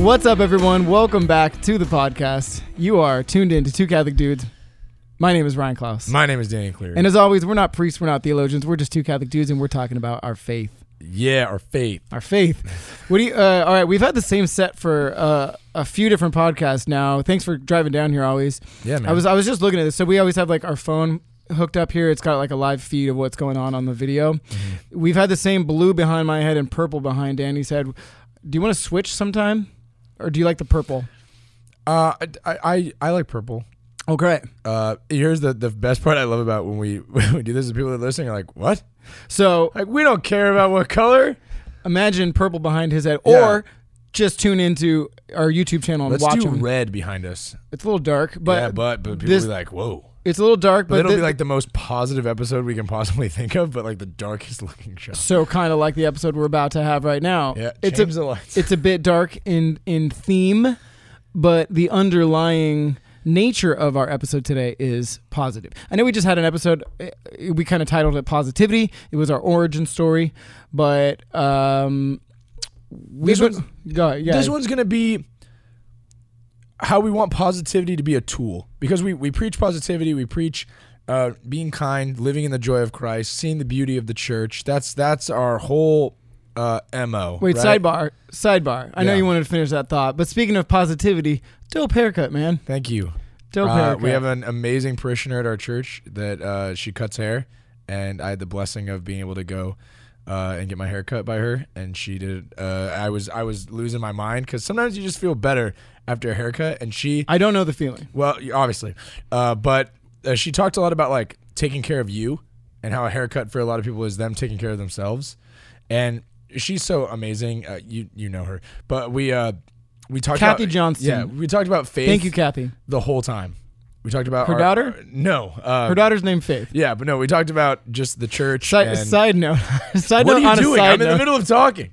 What's up, everyone? Welcome back to the podcast. You are tuned in to Two Catholic Dudes. My name is Ryan Klaus. My name is Danny Cleary. and as always, we're not priests, we're not theologians, we're just two Catholic dudes, and we're talking about our faith. yeah, our faith. Our faith. What do you? Uh, all right, we've had the same set for uh, a few different podcasts now. Thanks for driving down here. Always. Yeah, man. I was I was just looking at this. So we always have like our phone hooked up here. It's got like a live feed of what's going on on the video. Mm-hmm. We've had the same blue behind my head and purple behind Danny's head. Do you want to switch sometime, or do you like the purple? Uh, I, I I like purple. Oh, great. Uh, here's the the best part I love about when we when we do this. Is people that are listening are like, what? So Like we don't care about what color. imagine purple behind his head, Yeah. or just tune into our YouTube channel and Let's watch do him. red behind us. It's a little dark, but, yeah, but but people this- be like, whoa. It's a little dark. But But it'll thi- be like the most positive episode we can possibly think of, but like the darkest looking show. so kind of like the episode we're about to have right now. Yeah, it's a the lights. it's a bit dark in in theme, but the underlying nature of our episode today is positive. I know we just had an episode eh, we kind of titled it positivity. It was our origin story, but um we This would- one's- go ahead, yeah. This one's gonna be how we want positivity to be a tool because we we preach positivity. We preach. Uh, being kind, living in the joy of Christ, seeing the beauty of the church. That's that's our whole uh, mo. Wait, right? sidebar, sidebar. I know you wanted to finish that thought, but speaking of positivity, dope haircut, man. Thank you. Dope Uh, haircut. we have an amazing parishioner at our church that uh, she cuts hair, and I had the blessing of being able to go uh, and get my hair cut by her, and she did. Uh, I was I was losing my mind because sometimes you just feel better after a haircut, and she I don't know the feeling. well obviously, uh, but uh, she talked a lot about like taking care of you and how a haircut for a lot of people is them taking care of themselves, and she's so amazing. Uh, you you know her, but we uh, we talked Kathy about Johnston. Yeah, we talked about faith. Thank you, Kathy. the whole time. We talked about Her our- daughter? our- no, uh, Her daughter's name Faith. Yeah, but no, we talked about just the church. Side, and- side note. side what note are you doing? I'm in the middle of talking.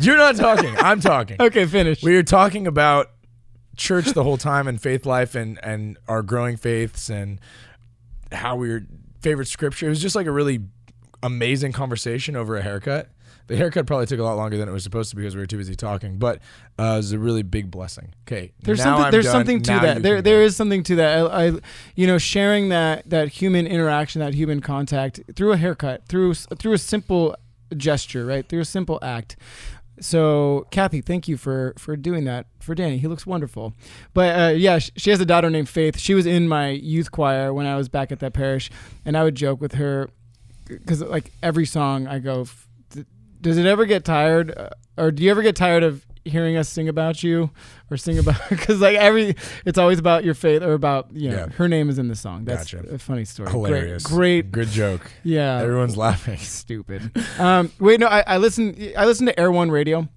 You're not talking. I'm talking. Okay, finish. We were talking about church the whole time and faith life and and our growing faiths and how we were favorite scripture. It was just like a really amazing conversation over a haircut. The haircut probably took a lot longer than it was supposed to because we were too busy talking, but uh, it was a really big blessing. Okay, there's something. I'm there's done. something to Now that. There, there go. is something to that. I, I, you know, sharing that that human interaction, that human contact through a haircut, through through a simple gesture, right? Through a simple act. So, Kathy, thank you for for doing that for Danny. He looks wonderful. But uh, yeah, sh- she has a daughter named Faith. She was in my youth choir when I was back at that parish, and I would joke with her because like every song I go, "F- does it ever get tired, uh, or do you ever get tired of hearing us sing about you or sing about? Because like every, it's always about your faith or about you know Yeah. her name is in the song. That's Gotcha. a funny story. hilarious. Great, great good joke. yeah. Everyone's laughing. Stupid. Um, wait, no, I, I listen. I listen to Air One Radio.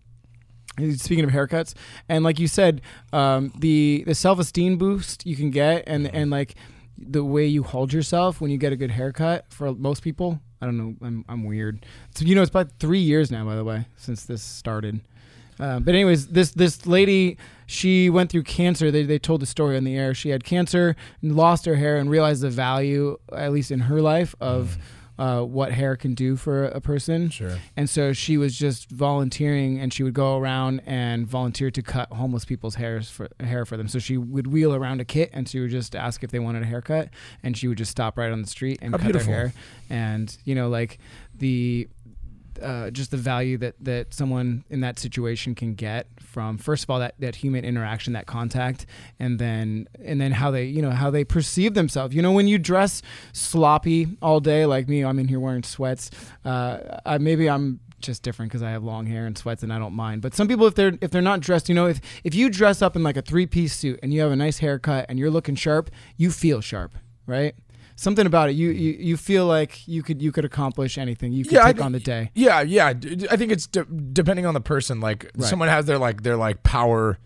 Speaking of haircuts, and like you said, um, the the self esteem boost you can get, and and like the way you hold yourself when you get a good haircut. For most people, I don't know. I'm I'm weird. So you know, it's about three years now, by the way, since this started. Uh, but anyways, this this lady, she went through cancer. They they told the story on the air. She had cancer, and lost her hair, and realized the value, at least in her life, of uh, what hair can do for a person. Sure. And so she was just volunteering, and she would go around and volunteer to cut homeless people's hairs for hair for them. So she would wheel around a kit, and she would just ask if they wanted a haircut, and she would just stop right on the street and How cut beautiful. their hair. And you know, like the uh, just the value that that someone in that situation can get from first of all that that human interaction that contact and then and then how they you know how they perceive themselves you know when you dress sloppy all day like me i'm in here wearing sweats uh, I, maybe i'm just different because I have long hair and sweats and I don't mind. But some people, if they're if they're not dressed, you know, if if you dress up in like a three piece suit and you have a nice haircut and you're looking sharp, you feel sharp, right? Something about it, you you, you feel like you could you could accomplish anything. You could Yeah, take think- on the day. Yeah, yeah. I think it's de- depending on the person. Like Right. someone has their like their like power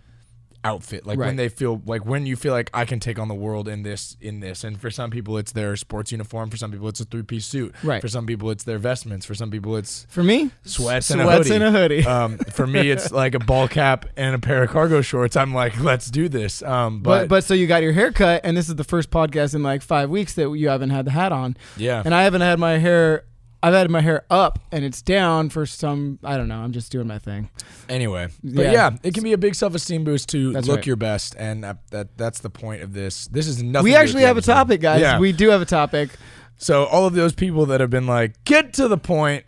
outfit. Like Right. when they feel like when you feel like I can take on the world in this in this. And for some people it's their sports uniform. For some people it's a three piece suit. Right. For some people it's their vestments. For some people it's For me, sweats and a sweats hoodie. and a hoodie. um, for me it's like a ball cap and a pair of cargo shorts. I'm like, let's do this. Um, but, but, but so you got your hair cut, and this is the first podcast in like five weeks that you haven't had the hat on, yeah, and I haven't had my hair I've had my hair up and it's down for some. I don't know. I'm just doing my thing. Anyway, but Yeah. yeah, it can be a big self-esteem boost to That's look right. your best, and that, that that's the point of this. This is nothing. we to do with actually have a topic, guys. Yeah. We do have a topic. so all of those people that have been like, get to the point.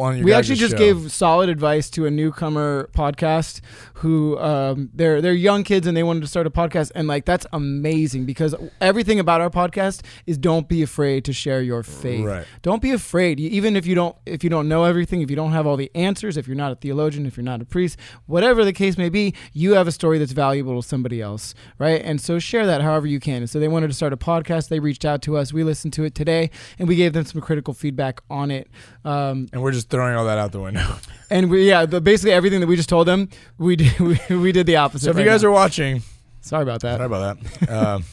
On your we actually just show. gave solid advice to a newcomer podcast who um, they're they're young kids and they wanted to start a podcast and like that's amazing because everything about our podcast is don't be afraid to share your faith. Right. Don't be afraid, even if you don't if you don't know everything, if you don't have all the answers, if you're not a theologian, if you're not a priest, whatever the case may be, you have a story that's valuable to somebody else, right? And so share that however you can. And so they wanted to start a podcast. They reached out to us. We listened to it today, and we gave them some critical feedback on it. Um, and we're just throwing all that out the window. and we, yeah, the, basically everything that we just told them, we did, we, we did the opposite. so if you guys now. are watching, sorry about that. sorry about that. Um,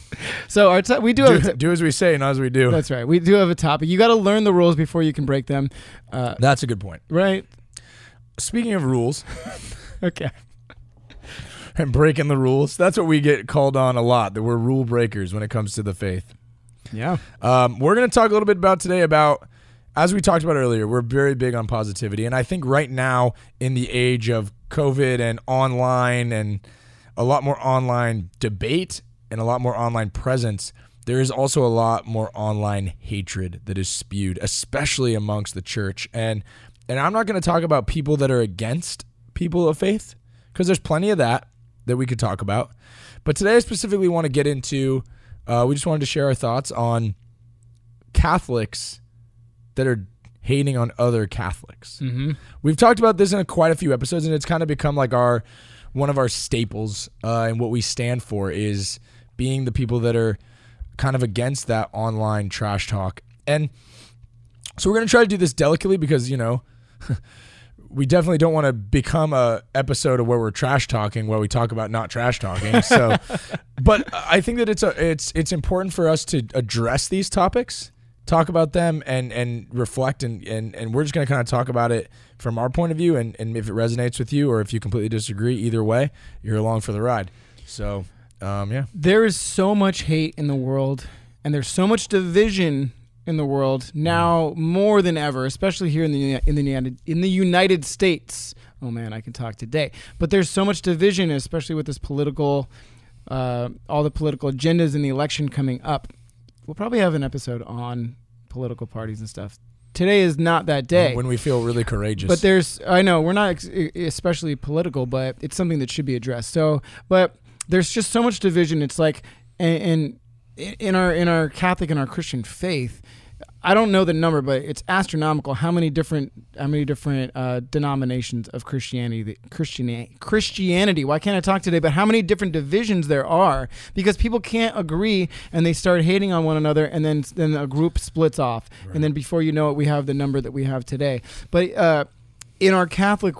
So our t- we do do, t- do as we say, not as we do. that's right. We do have a topic. You got to learn the rules before you can break them. Uh, That's a good point. right. Speaking of rules Okay. and breaking the rules, that's what we get called on a lot. That we're rule breakers when it comes to the faith. Yeah. Um, we're going to talk a little bit about today about, as we talked about earlier, we're very big on positivity. And I think right now, in the age of COVID and online and a lot more online debate and a lot more online presence, there is also a lot more online hatred that is spewed, especially amongst the church. And and I'm not going to talk about people that are against people of faith because there's plenty of that that we could talk about. But today I specifically want to get into uh, we just wanted to share our thoughts on Catholics that are hating on other Catholics. Mm-hmm. We've talked about this in a, quite a few episodes, and it's kind of become like our one of our staples uh, and what we stand for is being the people that are kind of against that online trash talk. And so we're going to try to do this delicately because you know we definitely don't want to become a episode of where we're trash talking where we talk about not trash talking. So, but I think that it's a it's it's important for us to address these topics, talk about them, and and reflect and and and we're just going to kind of talk about it from our point of view, and and if it resonates with you or if you completely disagree, either way, you're along for the ride. So, um, yeah, There is so much hate in the world, and there's so much division in the world now more than ever, especially here in the in the United in the United States. Oh man, I can talk today. But there's so much division, especially with this political, uh, all the political agendas in the election coming up. We'll probably have an episode on political parties and stuff. Today is not that day. when we feel really courageous. But there's, I know we're not ex- especially political, but it's something that should be addressed. So, but there's just so much division. It's like, and, and in our in our Catholic and our Christian faith, I don't know the number, but it's astronomical how many different how many different uh, denominations of Christianity Christianity Christianity. Why can't I talk today? But how many different divisions there are because people can't agree and they start hating on one another, and then then a group splits off, and then before you know it, we have the number that we have today. But uh, in our Catholic,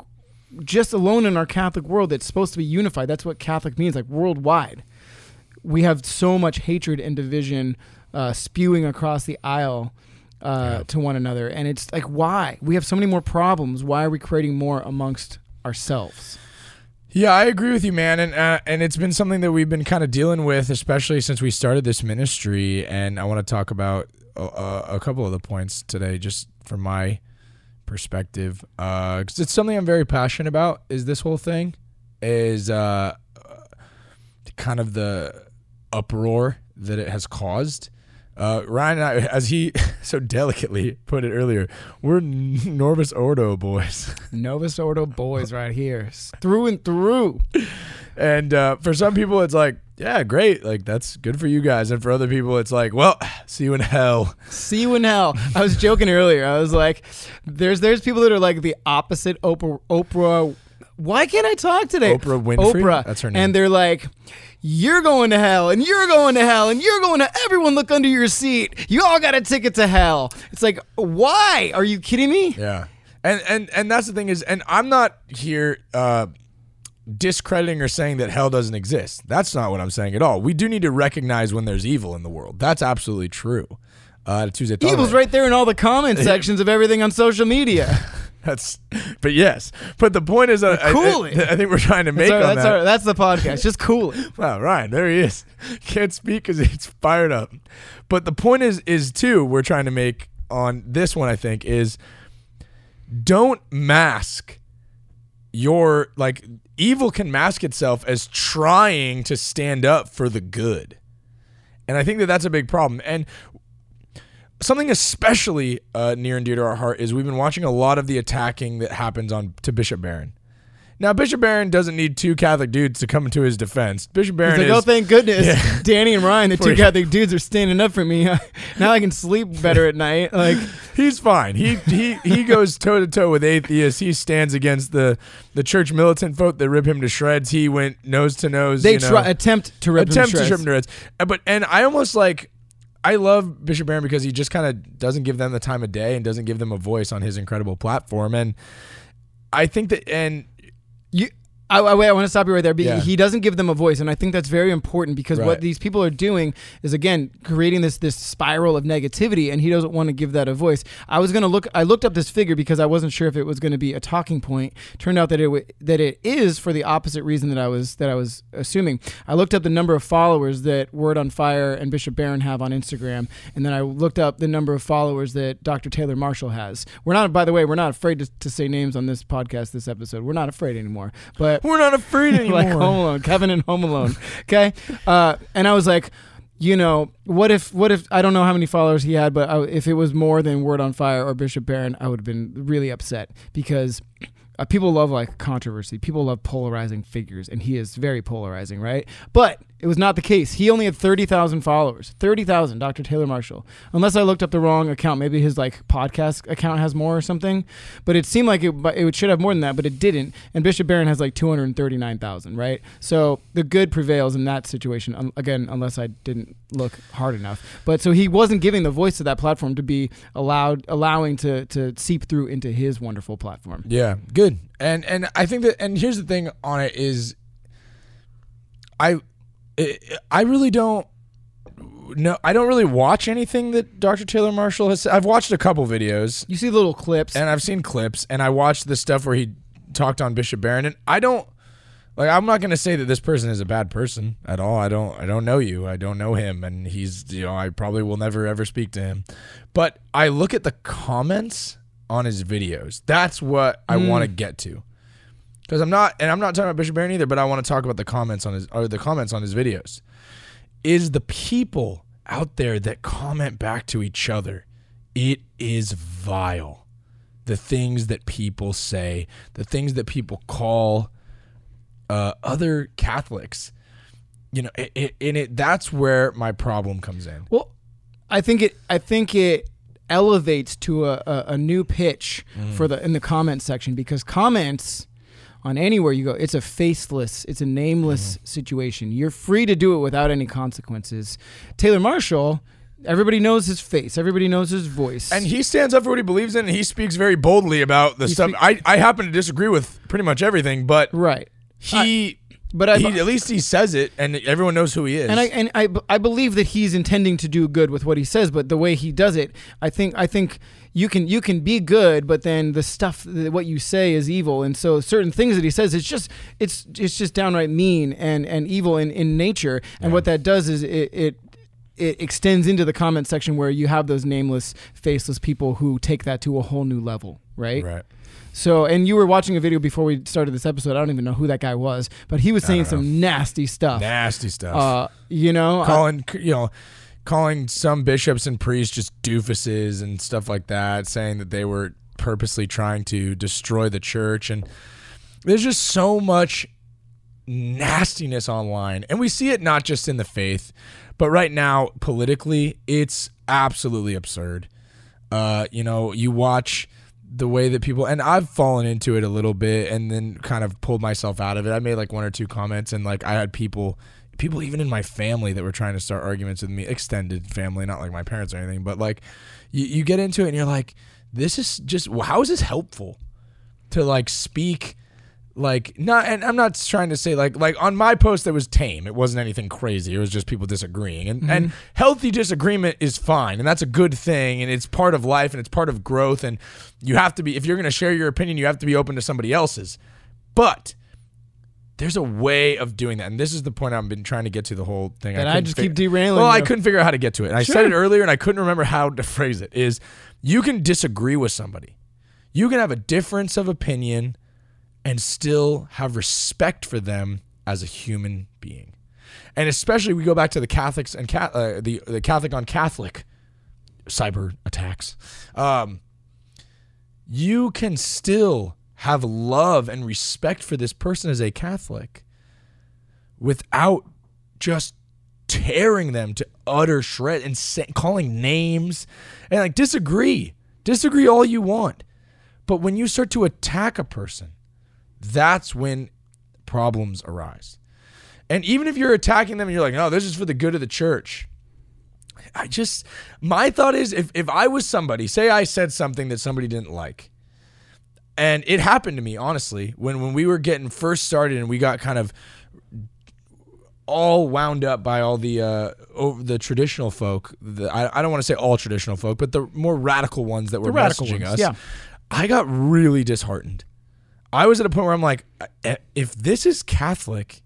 just alone in our Catholic world, it's supposed to be unified. That's what Catholic means, like worldwide. We have so much hatred and division uh, spewing across the aisle uh, to one another, and it's like, why? We have so many more problems. Why are we creating more amongst ourselves? Yeah, I agree with you, man, and uh, and it's been something that we've been kind of dealing with, especially since we started this ministry. And I want to talk about uh, a couple of the points today, just from my perspective, because it's something I'm very passionate about. Is this whole thing is uh, kind of the uproar that it has caused. Uh, Ryan and I, as he so delicately put it earlier, we're Novus Ordo boys. Novus Ordo boys, right here, through and through. And uh, for some people, it's like, yeah, great. Like, that's good for you guys. And for other people, it's like, well, see you in hell. See you in hell. I was joking earlier. I was like, there's there's people that are like the opposite Oprah. Oprah. Why can't I talk today? Oprah Winfrey? Oprah. That's her name. And they're like, you're going to hell, and you're going to hell, and you're going to. Everyone, look under your seat. You all got a ticket to hell. It's like, why? Are you kidding me? Yeah. And, and, and that's the thing is, and I'm not here uh, discrediting or saying that hell doesn't exist. That's not what I'm saying at all. We do need to recognize when there's evil in the world. That's absolutely true. Uh, Tuesday Evil's right there in all the comment sections of everything on social media. That's, but yes. But the point is, uh, I, Cool I, it. I think we're trying to make That's, our, on that's, that. our, that's the podcast. Just cool it. Wow, Ryan, there he is. Can't speak because it's fired up. But the point is, is too, we're trying to make on this one, I think, is don't mask your like evil can mask itself as trying to stand up for the good. And I think that that's a big problem. And something especially uh, near and dear to our heart is we've been watching a lot of the attacking that happens on to Bishop Barron. Now Bishop Barron doesn't need two Catholic dudes to come into his defense. Bishop Barron He's like, is oh, thank goodness, Yeah. Danny and Ryan, the two. Catholic dudes, are standing up for me. now I can sleep better at night. Like, he's fine. He he he goes toe to toe with atheists. He stands against the the church militant folk that rip him to shreds. He went nose to nose. they you know, try attempt to rip attempt him to shreds. rip him to shreds. But and I almost like. I love Bishop Barron because he just kind of doesn't give them the time of day and doesn't give them a voice on his incredible platform. And I think that, and You, I, I, wait, I want to stop you right there. But Yeah. He doesn't give them a voice, and I think that's very important because Right. what these people are doing is again creating this this spiral of negativity, and he doesn't want to give that a voice. I was gonna look. I looked up this figure because I wasn't sure if it was going to be a talking point. Turned out that it w- that it is for the opposite reason that I was that I was assuming. I looked up the number of followers that Word on Fire and Bishop Barron have on Instagram, and then I looked up the number of followers that Dr. Taylor Marshall has. We're not, by the way, we're not afraid to, to say names on this podcast, this episode. We're not afraid anymore. But we're not afraid anymore. like Home Alone, Kevin and Home Alone. Okay, uh, and I was like, you know, what if, what if I don't know how many followers he had, but I, if it was more than Word on Fire or Bishop Barron, I would have been really upset because. Uh, people love like controversy. People love polarizing figures, and he is very polarizing, right? But it was not the case. He only had thirty thousand followers. Thirty thousand, Dr. Taylor Marshall. Unless I looked up the wrong account, maybe his like podcast account has more or something. But it seemed like it, it should have more than that, but it didn't. And Bishop Barron has like two hundred thirty nine thousand, right? So the good prevails in that situation. Um, again, unless I didn't look hard enough. But so he wasn't giving the voice to that platform to be allowed, allowing to to seep through into his wonderful platform. Yeah, good. And and I think that and here's the thing on it is I I really don't no I don't really watch anything that Dr. Taylor Marshall has said. I've watched a couple videos You see little clips. and I've seen clips and I watched the stuff where he talked on Bishop Barron and I don't like I'm not going to say that this person is a bad person at all. I don't I don't know you. I don't know him and he's you know I probably will never ever speak to him. But I look at the comments on his videos. That's what I mm. want to get to. Cuz I'm not and I'm not talking about Bishop Barron either, but I want to talk about the comments on his or the comments on his videos. Is the people out there that comment back to each other. It is vile the things that people say, the things that people call uh, other Catholics. You know, it, it, and it that's where my problem comes in. Well, I think it. I think it elevates to a, a, a new pitch for the in the comment section because comments on anywhere you go, it's a faceless, it's a nameless mm-hmm. situation. You're free to do it without any consequences. Taylor Marshall, everybody knows his face, everybody knows his voice, And he stands up for what he believes in, and he speaks very boldly about the He stuff. speak- I, I happen to disagree with pretty much everything, but right. he, But I, he at least he says it, and everyone knows who he is. and I and I, I believe that he's intending to do good with what he says, but the way he does it, I think I think you can you can be good, but then the stuff that what you say is evil, and so certain things that he says, it's just it's it's just downright mean and and evil in in nature, and what that does is it. it it extends into the comment section where you have those nameless, faceless people who take that to a whole new level, right? right. So, and you were watching a video before we started this episode. I don't even know who that guy was, but he was saying some nasty stuff. Nasty stuff. Uh, you know, calling you know calling some bishops and priests just doofuses and stuff like that saying that they were purposely trying to destroy the church and there's just so much nastiness online and we see it not just in the faith but right now politically it's absolutely absurd uh you know you watch the way that people and I've fallen into it a little bit and then kind of pulled myself out of it. I made like one or two comments and like I had people people even in my family that were trying to start arguments with me, extended family, not like my parents or anything, but like you, you get into it and you're like, this is just how is this helpful to like speak like not and I'm not trying to say like like on my post that was tame. It wasn't anything crazy. It was just people disagreeing. And and mm-hmm. healthy disagreement is fine and that's a good thing and it's part of life and it's part of growth and you have to be if you're going to share your opinion, you have to be open to somebody else's. But there's a way of doing that, and this is the point I've been trying to get to the whole thing. And I, couldn't just fig- keep derailing. Well, I couldn't figure out how to get to it. And I said it earlier, and I couldn't remember how to phrase it. Is you can disagree with somebody, you can have a difference of opinion, and still have respect for them as a human being. And especially, we go back to the Catholics and uh, the the Catholic on Catholic cyber attacks. Um, you can still have love and respect for this person as a Catholic without just tearing them to utter shred and say, calling names and like disagree. Disagree all you want. But when you start to attack a person, that's when problems arise. And even if you're attacking them and you're like, no, this is for the good of the church. I just, my thought is if, if I was somebody, say I said something that somebody didn't like, and it happened to me, honestly, when, when we were getting first started and we got kind of all wound up by all the uh, over the traditional folk. The, I, I don't want to say all traditional folk, but the more radical ones that were messaging ones, us. yeah. I got really disheartened. I was at a point where I'm like, "Eh, if this is Catholic,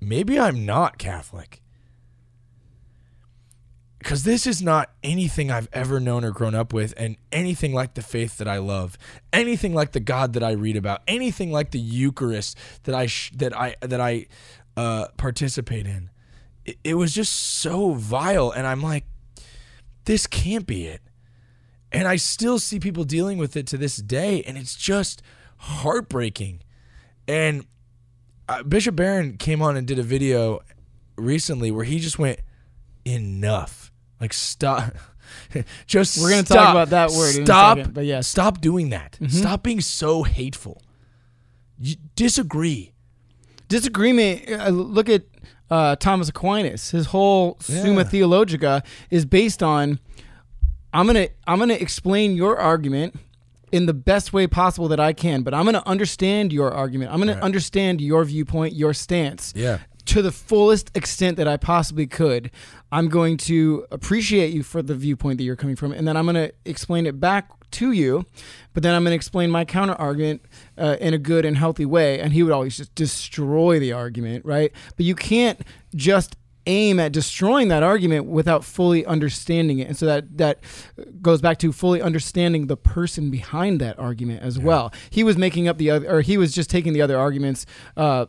maybe I'm not Catholic. Because this is not anything I've ever known or grown up with, and anything like the faith that I love, anything like the God that I read about, anything like the Eucharist that I sh- that I that I uh, participate in. It, it was just so vile, and I'm like, this can't be it. And I still see people dealing with it to this day, and it's just heartbreaking. And uh, Bishop Barron came on and did a video recently where he just went, enough. Like, stop. just We're gonna talk about that word in a Stop. second, but yes. Stop doing that. Mm-hmm. Stop being so hateful. You disagree. disagreement. uh, Look at uh, Thomas Aquinas. His whole Summa Yeah. Theologica is based on I'm gonna I'm gonna explain your argument in the best way possible that I can, but I'm gonna understand your argument. I'm gonna understand your viewpoint, your stance. Yeah. To the fullest extent that I possibly could, I'm going to appreciate you for the viewpoint that you're coming from, and then I'm going to explain it back to you. But then I'm going to explain my counter argument uh, in a good and healthy way. And he would always just destroy the argument, right? But you can't just aim at destroying that argument without fully understanding it. And so that that goes back to fully understanding the person behind that argument as well. He was making up the other, or he was just taking the other arguments. Uh,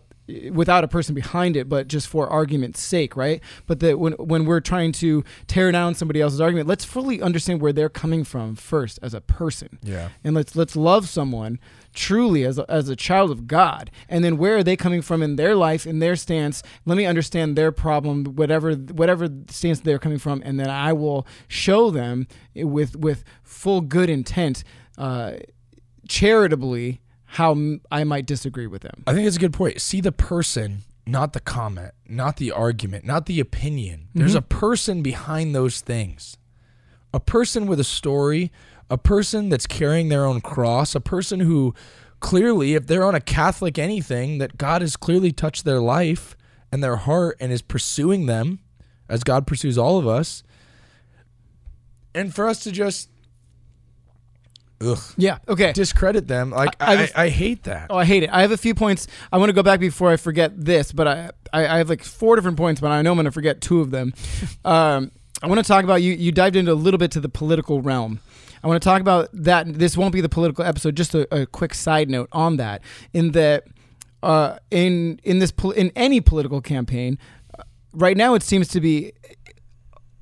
without a person behind it, but just for argument's sake, right? But that when when we're trying to tear down somebody else's argument, let's fully understand where they're coming from first as a person Yeah. and let's let's love someone truly as a, as a child of God, and then where are they coming from in their life, in their stance? Let me understand their problem, whatever whatever stance they're coming from, and then I will show them with with full good intent, uh, charitably, how I might disagree with them. I think it's a good point. See the person, not the comment, not the argument, not the opinion. There's a person behind those things. A person with a story, a person that's carrying their own cross, a person who clearly, if they're on a Catholic anything, that God has clearly touched their life and their heart and is pursuing them as God pursues all of us. And for us to just ugh, Yeah. Okay. discredit them, like I- I, I, hate that. Oh, I hate it. I have a few points. I want to go back before I forget this, but I I, I have like four different points, but I know I'm going to forget two of them. um, I want to talk about you. You dived into a little bit to the political realm. I want to talk about that. This won't be the political episode. Just a, a quick side note on that. In that, uh, in in this in any political campaign, uh, right now it seems to be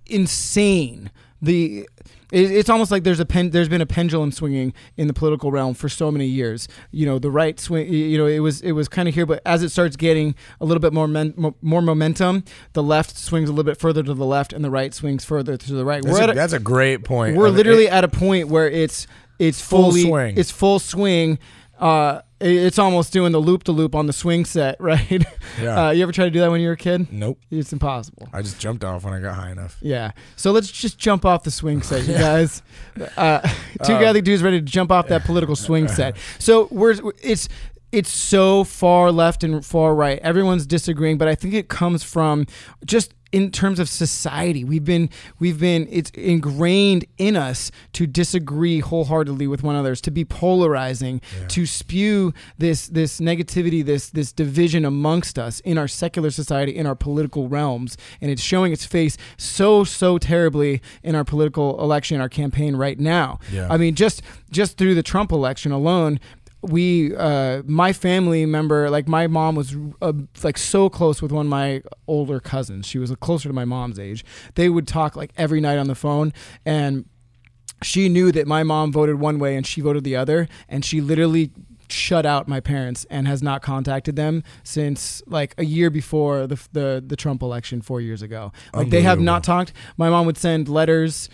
insane. The it, it's almost like there's a pen, there's been a pendulum swinging in the political realm for so many years. You know, the right swing. You know, it was it was kind of here, but as it starts getting a little bit more men, more momentum, the left swings a little bit further to the left, and the right swings further to the right. That's, a, a- that's a great point. we're I mean, literally it- at a point where it's it's Full fully swing. it's full swing. Uh, it's almost doing the loop to loop on the swing set, right? Yeah. Uh, you ever try to do that when you were a kid? nope. It's impossible. I just jumped off when I got high enough. Yeah. So let's just jump off the swing set, you guys. Uh, two Uh, Catholic dudes ready to jump off that political swing set. So we're it's it's so far left and far right. Everyone's disagreeing, but I think it comes from just in terms of society. We've been we've been it's ingrained in us to disagree wholeheartedly with one another to be polarizing to spew this this negativity this this division amongst us in our secular society in our political realms. And it's showing its face so so terribly in our political election our campaign right now. Yeah. i mean just just through the trump election alone we uh my family member like my mom was uh, like so close with one of my older cousins. She was closer to my mom's age. They would talk like every night on the phone and she knew that my mom voted one way and she voted the other and she literally shut out my parents and has not contacted them since like a year before the the, the Trump election 4 years ago. Like they have not talked. My mom would send letters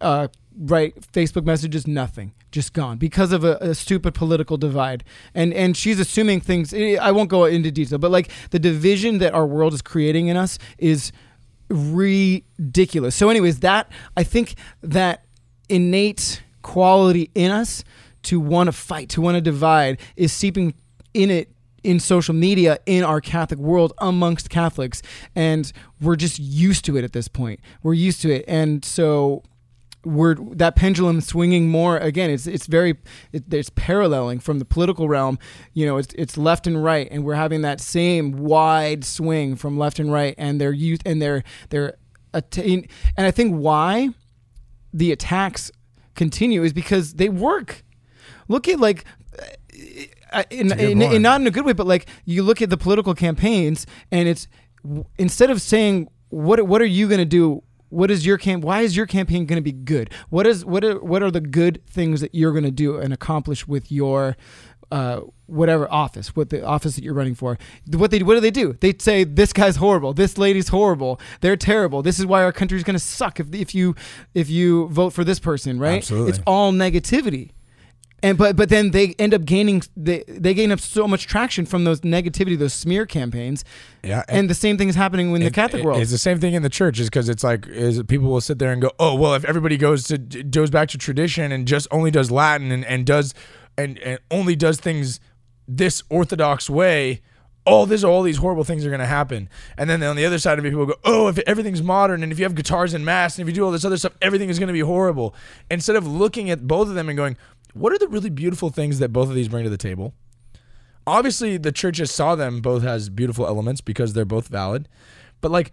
uh write Facebook messages nothing. Just gone because of a, a stupid political divide. And and she's assuming things eh, I won't go into detail but like the division that our world is creating in us is ridiculous. So anyways that I think that innate quality in us to want to fight, to want to divide, is seeping in it in social media in our Catholic world amongst Catholics, and we're just used to it at this point. We're used to it, and so we're that pendulum swinging more again. It's it's very it, it's paralleling from the political realm. You know, it's it's left and right, and we're having that same wide swing from left and right, and their youth and their their attain. And I think why the attacks continue is because they work. Look at like. uh, In, in, in, not in a good way, but like you look at the political campaigns, and it's instead of saying what what are you going to do, what is your camp? Why is your campaign going to be good? What is what are what are the good things that you're going to do and accomplish with your uh, whatever office, what the office that you're running for? What they what do they do? They say this guy's horrible, this lady's horrible, they're terrible. This is why our country's going to suck if if you if you vote for this person, right? Absolutely. It's all negativity. And but but then they end up gaining they they gain up so much traction from those negativity, those smear campaigns. Yeah, And, the same thing is happening in the Catholic it- world. It's the same thing in the church, is because it's like is people will sit there and go, oh well, if everybody goes to goes back to tradition and just only does Latin and, and does and, and only does things this orthodox way, all this all these horrible things are going to happen. And then on the other side of it, people go, oh, if everything's modern and if you have guitars and mass and if you do all this other stuff, everything is going to be horrible. Instead of looking at both of them and going, what are the really beautiful things that both of these bring to the table? obviously the churches saw them both as beautiful elements because they're both valid. But like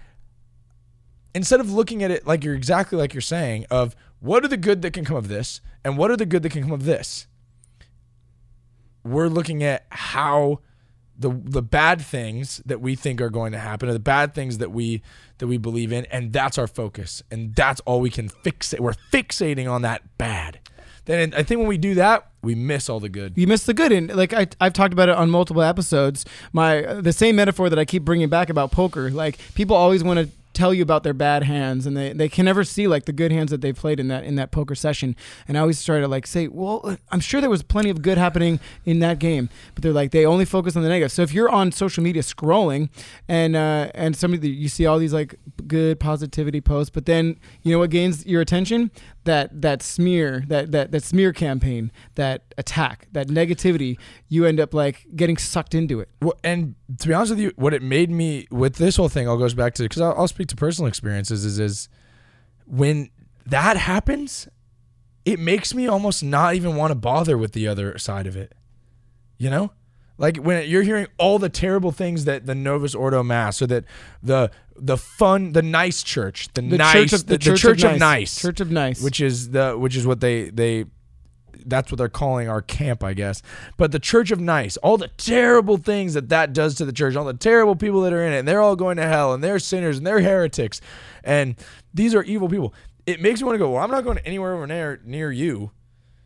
instead of looking at it like you're exactly like you're saying of what are the good that can come of this and what are the good that can come of this we're looking at how the the bad things that we think are going to happen or the bad things that we that we believe in and that's our focus. And that's all we can fixate we're fixating on that bad then i think when we do that we miss all the good. You miss the good. And like I, i've talked about it on multiple episodes. My the same metaphor that i keep bringing back about poker. Like people always want to tell you about their bad hands and they, they can never see like the good hands that they played in that in that poker session. And i always try to like say well i'm sure there was plenty of good happening in that game. But they're like they only focus on the negative. So if you're on social media scrolling and uh and somebody you see all these like good positivity posts but then you know what gains your attention that that smear that that that smear campaign that attack that negativity you end up like getting sucked into it Well, and to be honest with you, what it made me with this whole thing all goes back to because I'll, I'll speak to personal experiences. Is is when that happens, it makes me almost not even want to bother with the other side of it. You know, like when you're hearing all the terrible things that the Novus Ordo Mass or that the the fun, the nice church, the, the nice, church of the, the church, of, nice, church of nice which is the which is what they they that's what they're calling our camp, I guess. But the Church of Nice, all the terrible things that that does to the church, all the terrible people that are in it, and they're all going to hell, and they're sinners, and they're heretics, and these are evil people. It makes me want to go. Well, I'm not going anywhere over near near you.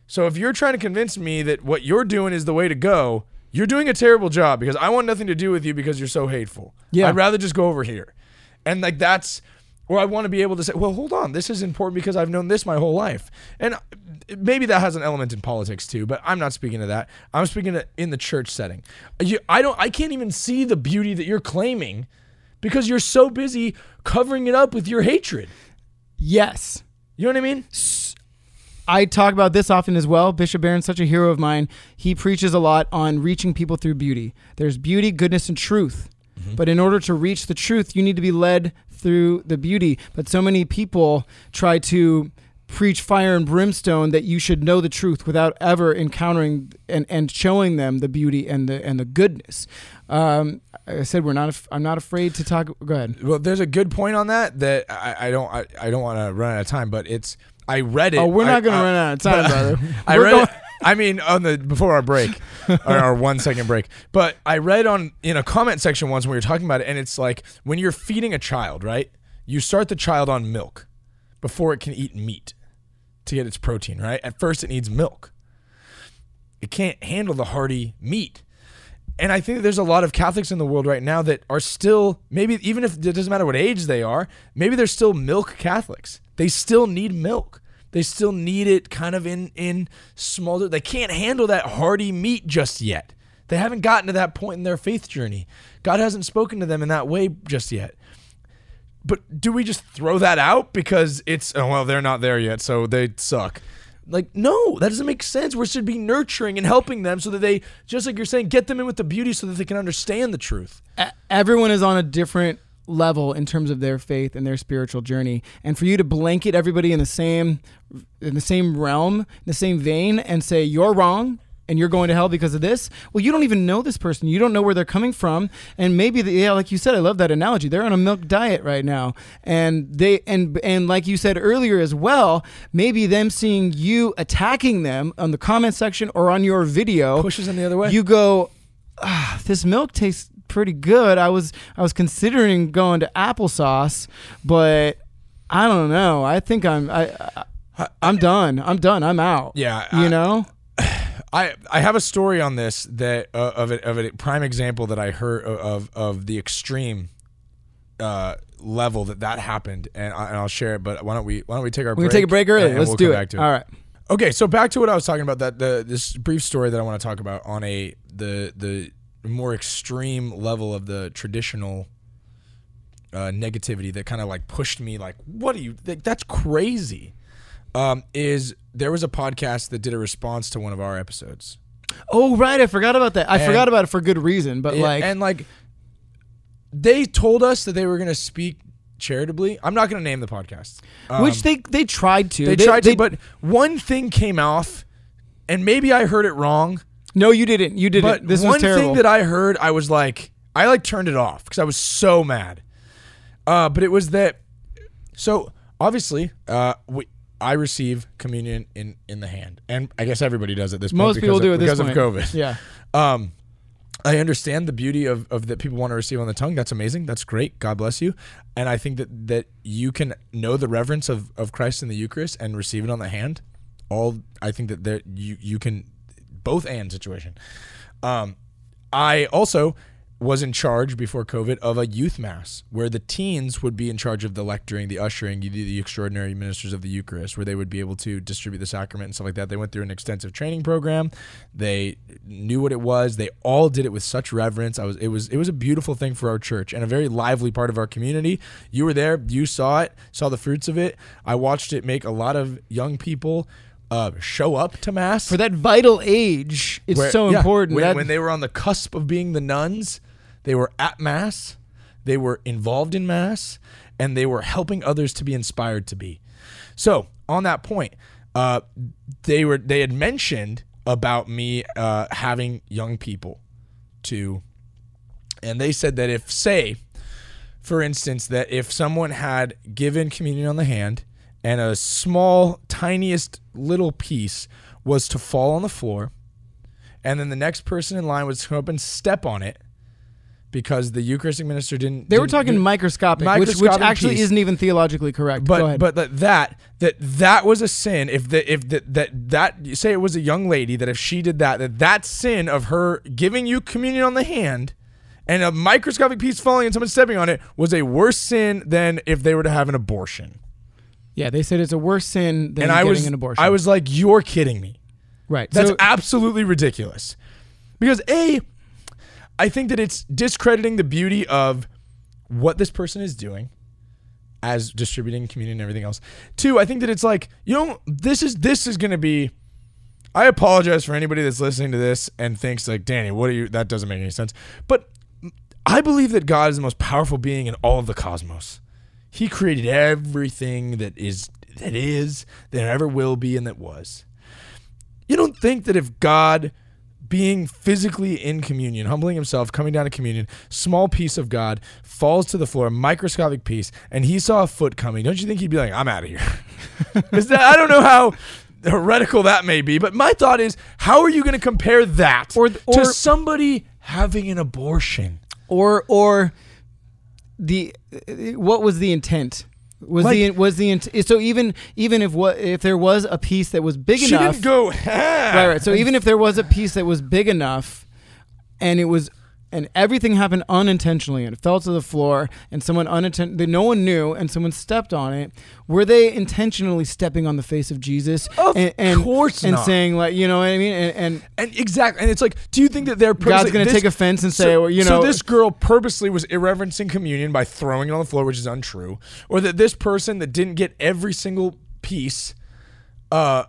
So if you're trying to convince me that what you're doing is the way to go, you're doing a terrible job because I want nothing to do with you because you're so hateful. Yeah. I'd rather just go over here. And like that's or I want to be able to say, well, hold on, this is important because I've known this my whole life. And uh, maybe that has an element in politics too, but I'm not speaking to that. I'm speaking to in the church setting. You, I don't I can't even see the beauty that you're claiming because you're so busy covering it up with your hatred. yes You know what I mean? I talk about this often as well. Bishop Barron's such a hero of mine. He preaches a lot on reaching people through beauty. There's beauty, goodness, and truth. But in order to reach the truth, you need to be led through the beauty. But so many people try to preach fire and brimstone that you should know the truth without ever encountering and, and showing them the beauty and the and the goodness. Um, I said we're not. af- I'm not afraid to talk. Go ahead. Well, there's a good point on that that I, I don't I, I don't want to run out of time, but it's I read it. Oh, we're not going to run out of time, brother. I We're read. going- it, I mean, on the before our break, or our one second break. But I read on in a comment section once when we were talking about it, and it's like when you're feeding a child, right? You start the child on milk before it can eat meat to get its protein, right? At first, it needs milk. It can't handle the hearty meat. And I think there's a lot of Catholics in the world right now that are still, maybe even if it doesn't matter what age they are, maybe they're still milk Catholics. They still need milk. They still need it kind of in in small. They can't handle that hearty meat just yet. They haven't gotten to that point in their faith journey. God hasn't spoken to them in that way just yet. But do we just throw that out because it's oh well they're not there yet so they suck. Like no, that doesn't make sense. We should be nurturing and helping them so that they just like you're saying get them in with the beauty so that they can understand the truth. everyone is on a different level in terms of their faith and their spiritual journey. And for you to blanket everybody in the same in the same realm in the same vein and say you're wrong and you're going to hell because of this well you don't even know this person. You don't know where they're coming from. And maybe the, yeah like you said i love that analogy. They're on a milk diet right now. And they and and like you said earlier as well maybe them seeing you attacking them on the comment section or on your video Pushes them the other way. you go ah, this milk tastes pretty good. I was I was considering going to applesauce, but I don't know. I think I'm I, I I'm done. I'm done. I'm out. Yeah, you I- know. I I have a story on this that uh, of a, of a prime example that I heard of of the extreme uh, level that that happened, and, I, and I'll share it. But why don't we why don't we take our We're gonna take a break early. and Let's we'll do it. back to All right. Okay, so back to what I was talking about that the this brief story that I want to talk about on a the the more extreme level of the traditional uh, negativity that kind of like pushed me like what are you like, that's crazy um, is there was a podcast that did a response to one of our episodes Oh right, I forgot about that. I And- forgot about it for good reason, but Yeah, like and like they told us that they were going to speak charitably i'm not going to name the podcast Um, which they they tried to. they, tried to but one thing came off and maybe i heard it wrong no, you didn't. You didn't. But this one thing that I heard, I was like, I like turned it off because I was so mad. Uh, but it was that. So obviously, uh, we, I receive communion in in the hand, and I guess everybody does at this point. Most because people of, do at this because point. of COVID. Yeah. Um, I understand the beauty of, of that people want to receive on the tongue. That's amazing. That's great. God bless you. And I think that that you can know the reverence of, of Christ in the Eucharist and receive it on the hand. All I think that there you you can both and situation. Um, I also was in charge before COVID of a youth mass where the teens would be in charge of the lecturing, the ushering, the, extraordinary ministers of the Eucharist, where they would be able to distribute the sacrament and stuff like that. They went through an extensive training program. They knew what it was. They all did it with such reverence. I was it was it was a beautiful thing for our church and a very lively part of our community. You were there, you saw it, saw the fruits of it. I watched it make a lot of young people uh, show up to mass For that vital age, it's where- so yeah, important. When, that, when they were on the cusp of being the nuns, they were at mass, they were involved in mass, and they were helping others to be inspired to be. So on that point, uh, they were they had mentioned about me uh, having young people to, and they said that if say, for instance, that if someone had given communion on the hand and a small, tiniest little piece was to fall on the floor, and then the next person in line would come up and step on it because the Eucharistic minister didn't. they were didn't- talking didn't- microscopic, which, which actually piece. isn't even theologically correct. Go but ahead. but that that that was a sin. If the if that that that say it was a young lady that if she did that that that sin of her giving you communion on the hand. And a microscopic piece falling and someone stepping on it was a worse sin than if they were to have an abortion. Yeah, they said it's a worse sin than and getting I was an abortion. I was like, you're kidding me. right. That's so, absolutely ridiculous. Because a, I think that it's discrediting the beauty of what this person is doing as distributing communion and everything else. Two, I think that it's like, you know, this is this is gonna be I apologize for anybody that's listening to this and thinks like, Danny, what are you that doesn't make any sense. But I believe that God is the most powerful being in all of the cosmos. He created everything that is that is, that ever will be, and that was. You don't think that if God being physically in communion, humbling himself, coming down to communion, small piece of God falls to the floor, microscopic piece, and he saw a foot coming. Don't you think he'd be like, "I'm out of here"? that- I don't know how heretical that may be, but my thought is, how are you going to compare that Or- to somebody having an abortion? or or the what was the intent was the was the int- so even even if what if there was a piece that was big She enough didn't go. right right so even if there was a piece that was big enough and it was and everything happened unintentionally and it fell to the floor and someone uninten- no one knew and someone stepped on it were they intentionally stepping on the face of jesus Of and, and, course and not. saying like you know what i mean and, and And exactly, and it's like, do you think that they're God's gonna take offense and so- say, well, you know- so this girl purposely was irreverencing communion by throwing it on the floor, which is untrue, or that this person that didn't get every single piece, uh,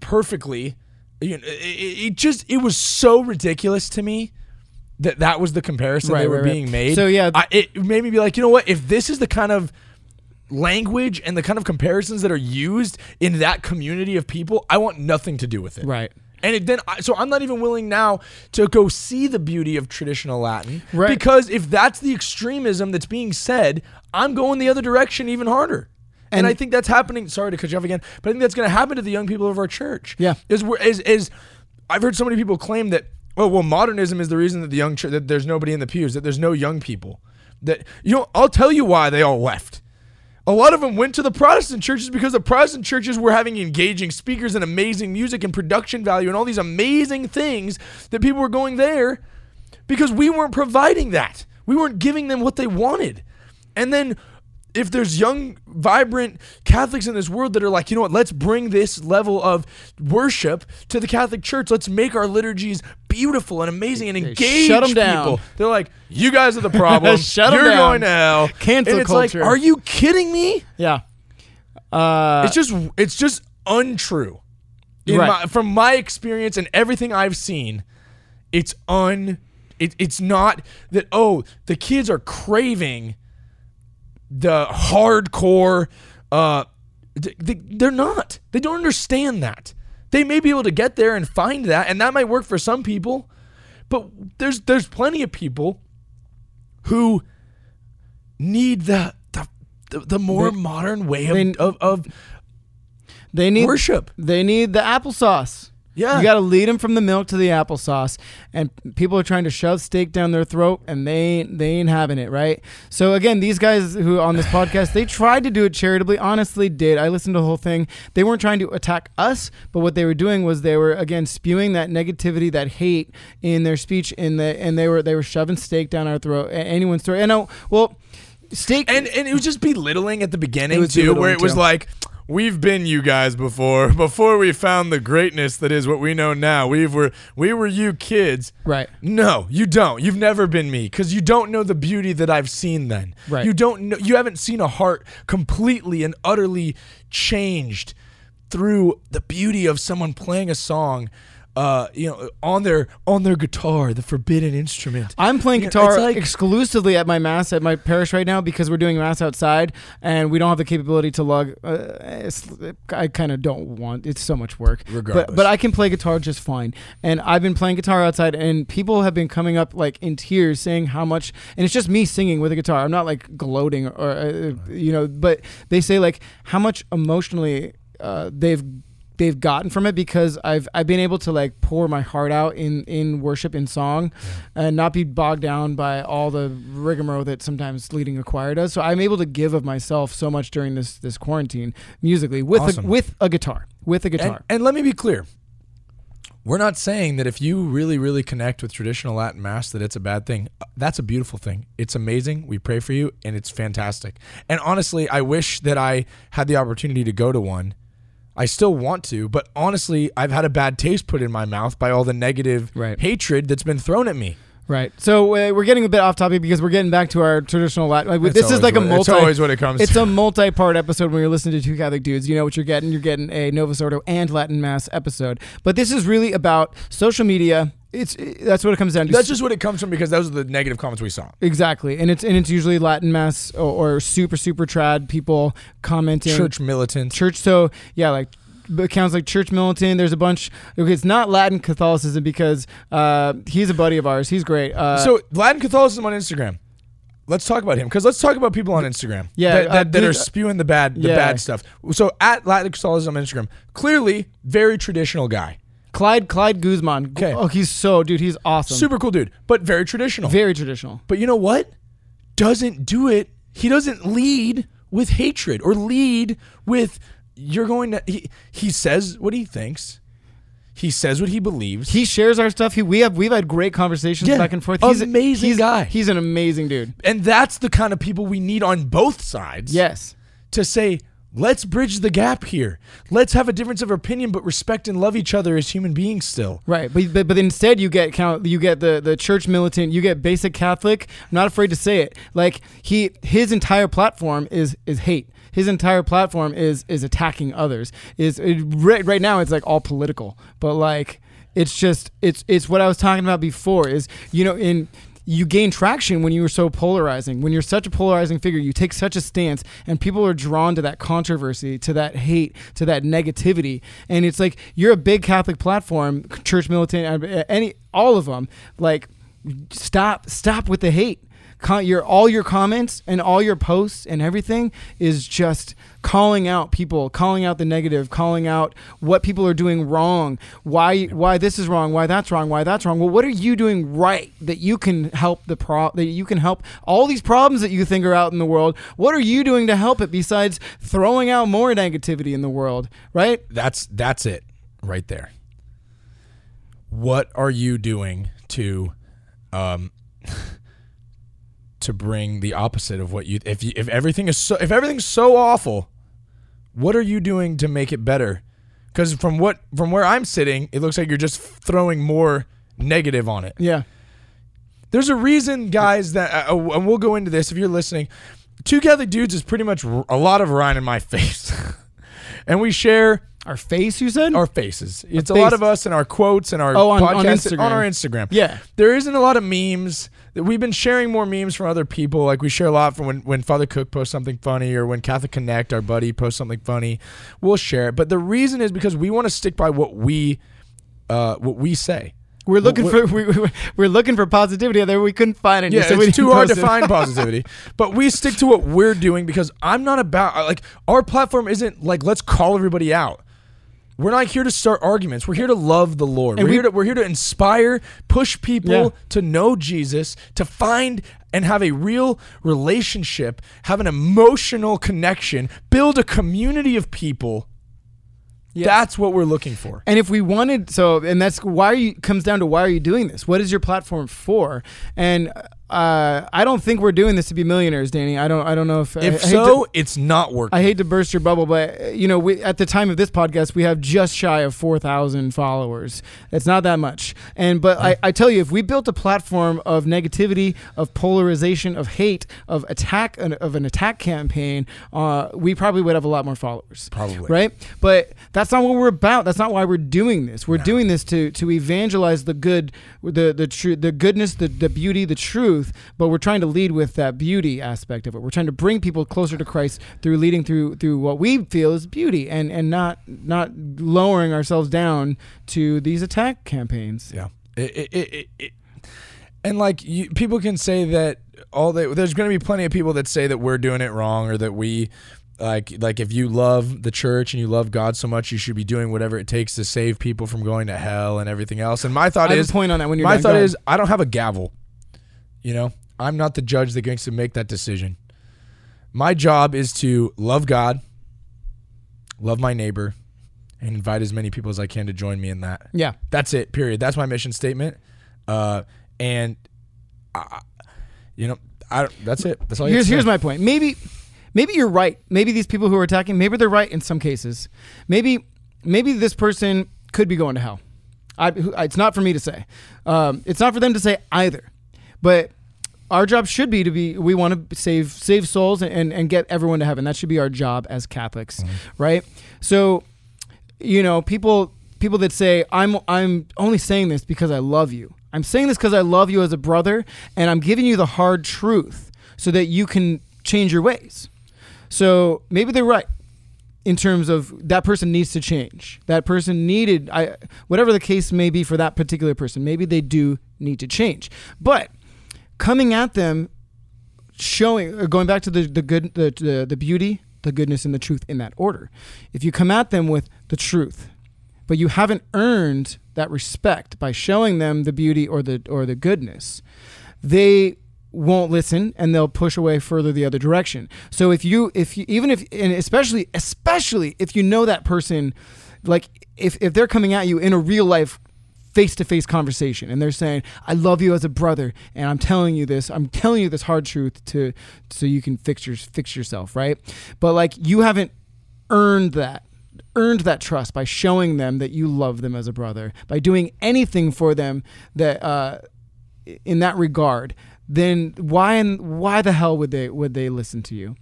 perfectly, you know, it it just it was so ridiculous to me that that was the comparison Right, they were right, right. being made. So, yeah. I, it made me be like, you know what? If this is the kind of language and the kind of comparisons that are used in that community of people, I want nothing to do with it. right And it then, so I'm not even willing now to go see the beauty of traditional Latin, Right. Because if that's the extremism that's being said, I'm going the other direction even harder. And, And- I think that's happening. Sorry to cut you off again, but I think that's going to happen to the young people of our church. Yeah. is is is I've heard so many people claim that oh well modernism is the reason that the young church that there's nobody in the pews that there's no young people that you know I'll tell you why they all left. A lot of them went to the Protestant churches because the Protestant churches were having engaging speakers and amazing music and production value and all these amazing things that people were going there because we weren't providing that. We weren't giving them what they wanted. And then if there's young, vibrant Catholics in this world that are like, you know what, let's bring this level of worship to the Catholic Church. Let's make our liturgies beautiful and amazing and engage shut 'em down. people. They're like, you guys are the problem. Shut You're down. going to hell. Cancel and it's culture. like, are you kidding me? yeah uh It's just it's just untrue. In Right. my, from my experience and everything I've seen, it's un it, it's not that oh the kids are craving the hardcore uh they, they're not. They don't understand that. They may be able to get there and find that and that might work for some people but there's there's plenty of people who need the the, the, the more They- modern way of, they- of, of they need worship. They need the applesauce. Yeah. You got to lead them from the milk to the applesauce. And people are trying to shove steak down their throat and they ain't, they ain't having it, right? So again, these guys who on this podcast, they tried to do it charitably, honestly did. I listened to the whole thing. They weren't trying to attack us, but what they were doing was they were again spewing that negativity, that hate in their speech in the and they were they were shoving steak down our throat, anyone's throat. And oh, well, steak and and it was just belittling at the beginning too, where it was like, "We've been you guys before. Before we found the greatness that is what we know now. We were we were you kids." right. No, you don't. You've never been me because you don't know the beauty that I've seen. Then Right. you don't know. You haven't seen a heart completely and utterly changed through the beauty of someone playing a song. Uh, you know, on their on their guitar, the forbidden instrument. I'm playing You guitar like- exclusively at my mass at my parish right now because we're doing mass outside and we don't have the capability to lug. Uh, I kind of don't want. It's so much work. But Regardless. but I can play guitar just fine. And I've been playing guitar outside and people have been coming up like in tears saying how much. And it's just me singing with a guitar. I'm not like gloating or uh, you know. But they say like how much emotionally uh, they've they've gotten from it because I've I've been able to like pour my heart out in in worship in song and not be bogged down by all the rigmarole that sometimes leading a choir does. So I'm able to give of myself so much during this this quarantine musically with Awesome. a, with a guitar with a And, guitar. and let me be clear. We're not saying that if you really, really connect with traditional Latin Mass that it's a bad thing. That's a beautiful thing. It's amazing. We pray for you, and it's fantastic. And honestly, I wish that I had the opportunity to go to one. I still want to, but honestly, I've had a bad taste put in my mouth by all the negative Right. hatred that's been thrown at me. Right. So uh, we're getting a bit off topic because we're getting back to our traditional Latin. Like, this is like a multi. It's always what it comes It's to. a multi-part episode when you're listening to two Catholic dudes. You know what you're getting. You're getting a Novus Ordo and Latin Mass episode. But this is really about social media it's it, that's what it comes down to. That's just what it comes from because those are the negative comments we saw. exactly, and it's and it's usually Latin mass or, or super super trad people commenting Church militants. church. So yeah, like accounts like Church Militant. There's a bunch. Okay, it's not Latin Catholicism because uh, he's a buddy of ours. He's great. Uh, so Latin Catholicism on Instagram. Let's talk about him because let's talk about people on Instagram. Yeah, that, uh, that, that are spewing the bad, the yeah. bad stuff. So at Latin Catholicism on Instagram, clearly very traditional guy, Clyde Clyde Guzman. Oh, okay. Oh, he's so dude. He's awesome. super cool dude, but very traditional. Very traditional. But you know what? Doesn't do it. He doesn't lead with hatred or lead with you're going to. He, he says what he thinks. He says what he believes. He shares our stuff. He we have we've had great conversations Yeah, back and forth. He's amazing he's, guy. He's an amazing dude. and that's the kind of people we need on both sides. Yes. To say, let's bridge the gap here. Let's have a difference of opinion, but respect and love each other as human beings still. Right, but, but but instead you get count you get the the church militant, you get basic Catholic. I'm not afraid to say it. Like he his entire platform is is hate. His entire platform is is attacking others. Is it, right, right now it's like all political, but like it's just it's it's what I was talking about before. Is you know in you gain traction when you are so polarizing. When you're such a polarizing figure, you take such a stance, and people are drawn to that controversy, to that hate, to that negativity. And it's like you're a big Catholic platform, church militant, uh, any all of them. Like, stop, stop with the hate. Con- your all your comments and all your posts and everything is just calling out people, calling out the negative, calling out what people are doing wrong, why why this is wrong, why that's wrong, why that's wrong. Well, what are you doing right that you can help the pro that you can help all these problems that you think are out in the world? What are you doing to help it besides throwing out more negativity in the world, right? That's that's it right there. What are you doing to um to bring the opposite of what you if you, if everything is so if everything's so awful, what are you doing to make it better? Cuz from what from where I'm sitting, it looks like you're just throwing more negative on it. Yeah. There's a reason, guys, that, uh, uh, and we'll go into this if you're listening. Two Catholic Dudes is pretty much a lot of Ryan in my face. and we share Our face, you said? our faces. It's a lot of us and our quotes and our Oh, on- on podcasts Instagram. on our Instagram. Yeah. There isn't a lot of memes. We've been sharing more memes from other people. Like we share a lot from when, when Father Cook posts something funny or when Catholic Connect, our buddy, posts something funny. We'll share it. But the reason is because we want to stick by what we uh, what we say. we're looking we're- for we, we- we're looking for positivity out there. We couldn't find any. Yeah, so it's too hard to find positivity. But we stick to what we're doing because I'm not about like our platform isn't like let's call everybody out. We're not here to start arguments. We're here to love the Lord. And we're we- here to we're here to inspire, push people Yeah. to know Jesus, to find and have a real relationship, have an emotional connection, build a community of people. That's what we're looking for. And if we wanted, so, and that's why you comes down to why are you doing this? What is your platform for? And uh, I don't think we're doing this to be millionaires, Danny. I don't. I don't know if I- I If so, to- it's not working. I hate to burst your bubble, but you know, we, at the time of this podcast, we have just shy of four thousand followers. It's not that much, and but I, I tell you, if we built a platform of negativity, of polarization, of hate, of attack, of an attack campaign, uh, we probably would have a lot more followers. Probably. right? But that's not what we're about. That's not why we're doing this. We're doing this to to evangelize the good, the the true, the goodness, the the beauty, the truth. But we're trying to lead with that beauty aspect of it. We're trying to bring people closer to Christ through leading through through what we feel is beauty, and and not not lowering ourselves down to these attack campaigns. Yeah. It, it, it, and like you, people can say that all they, there's going to be plenty of people that say that we're doing it wrong or that we like like if you love the church and you love God so much you should be doing whatever it takes to save people from going to hell and everything else. And my thought I is point on that when you're my done. thought is I don't have a gavel. You know, I'm not the judge that gets to make that decision. My job is to love God, love my neighbor, and invite as many people as I can to join me in that. yeah. That's it. Period. That's my mission statement. Uh, and I, you know, I that's it. That's all. Here's here's my point. Maybe maybe you're right. Maybe these people who are attacking, maybe they're right in some cases. Maybe maybe this person could be going to hell. I, it's not for me to say. Um, it's not for them to say either. But our job should be to be we want to save save souls and, and get everyone to heaven. That should be our job as Catholics, mm-hmm. right? So, you know, people people that say I'm I'm only saying this because I love you. I'm saying this because I love you as a brother, and I'm giving you the hard truth so that you can change your ways. So maybe they're right in terms of that person needs to change. That person needed I whatever the case may be for that particular person. Maybe they do need to change. But coming at them showing uh, going back to the the good the, the the beauty, the goodness and the truth in that order. If you come at them with the truth, but you haven't earned that respect by showing them the beauty or the or the goodness, they won't listen and they'll push away further the other direction. So if you if you even if and especially especially if you know that person like if if they're coming at you in a real life face to face conversation and they're saying I love you as a brother and I'm telling you this I'm telling you this hard truth to so you can fix your fix yourself, right? But like you haven't earned that earned that trust by showing them that you love them as a brother by doing anything for them that uh in that regard then why and why the hell would they would they listen to you?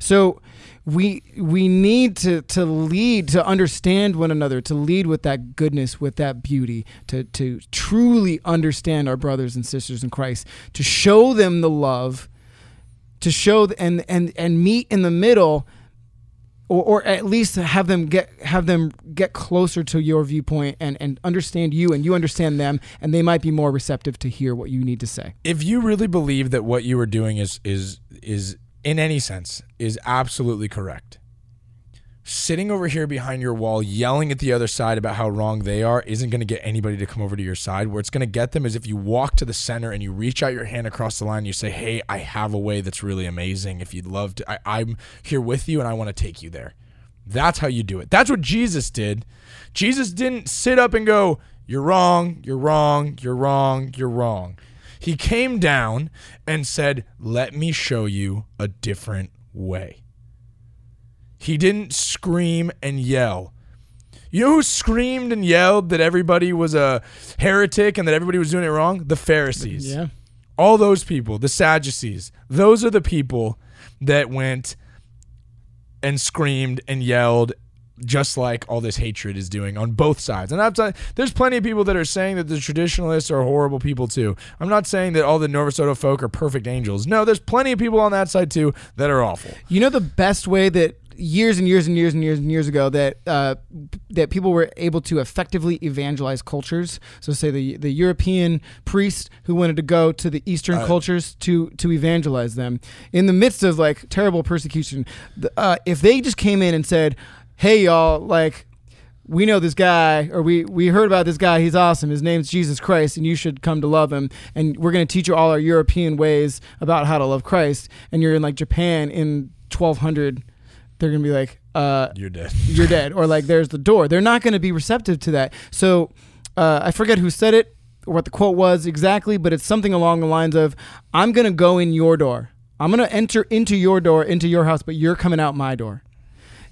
So we we need to to lead to understand one another, to lead with that goodness, with that beauty, to to truly understand our brothers and sisters in Christ, to show them the love, to show and and and meet in the middle or, or at least have them get have them get closer to your viewpoint and, and understand you and you understand them and they might be more receptive to hear what you need to say. If you really believe that what you are doing is is is in any sense is absolutely correct, sitting over here behind your wall yelling at the other side about how wrong they are isn't going to get anybody to come over to your side. Where it's going to get them is if you walk to the center and you reach out your hand across the line and you say, Hey, I have a way that's really amazing. If you'd love to, I, I'm here with you and I want to take you there. That's how you do it. That's what Jesus did. Jesus didn't sit up and go, You're wrong, you're wrong, you're wrong, you're wrong. He came down and said, Let me show you a different way. He didn't scream and yell. You know who screamed and yelled that everybody was a heretic and that everybody was doing it wrong? The Pharisees. Yeah. All those people, the Sadducees, those are the people that went and screamed and yelled just like all this hatred is doing on both sides. And I'm t- there's plenty of people that are saying that the traditionalists are horrible people too. I'm not saying that all the Novus Ordo folk are perfect angels. No, there's plenty of people on that side too that are awful. You know the best way that years and years and years and years and years ago that uh, that people were able to effectively evangelize cultures. So, say the the European priest who wanted to go to the Eastern Uh, cultures to to evangelize them in the midst of like terrible persecution. Uh, if they just came in and said, "Hey, y'all, like." We know this guy, or we, we heard about this guy. He's awesome. His name's Jesus Christ, and you should come to love him. And we're going to teach you all our European ways about how to love Christ. And you're in like Japan in 1200 they're gonna be like, uh, You're dead. "You're dead," or like, "There's the door." They're not gonna be receptive to that. So uh, I forget who said it or what the quote was exactly, but it's something along the lines of, "I'm gonna go in your door. I'm gonna enter into your door, into your house, but you're coming out my door."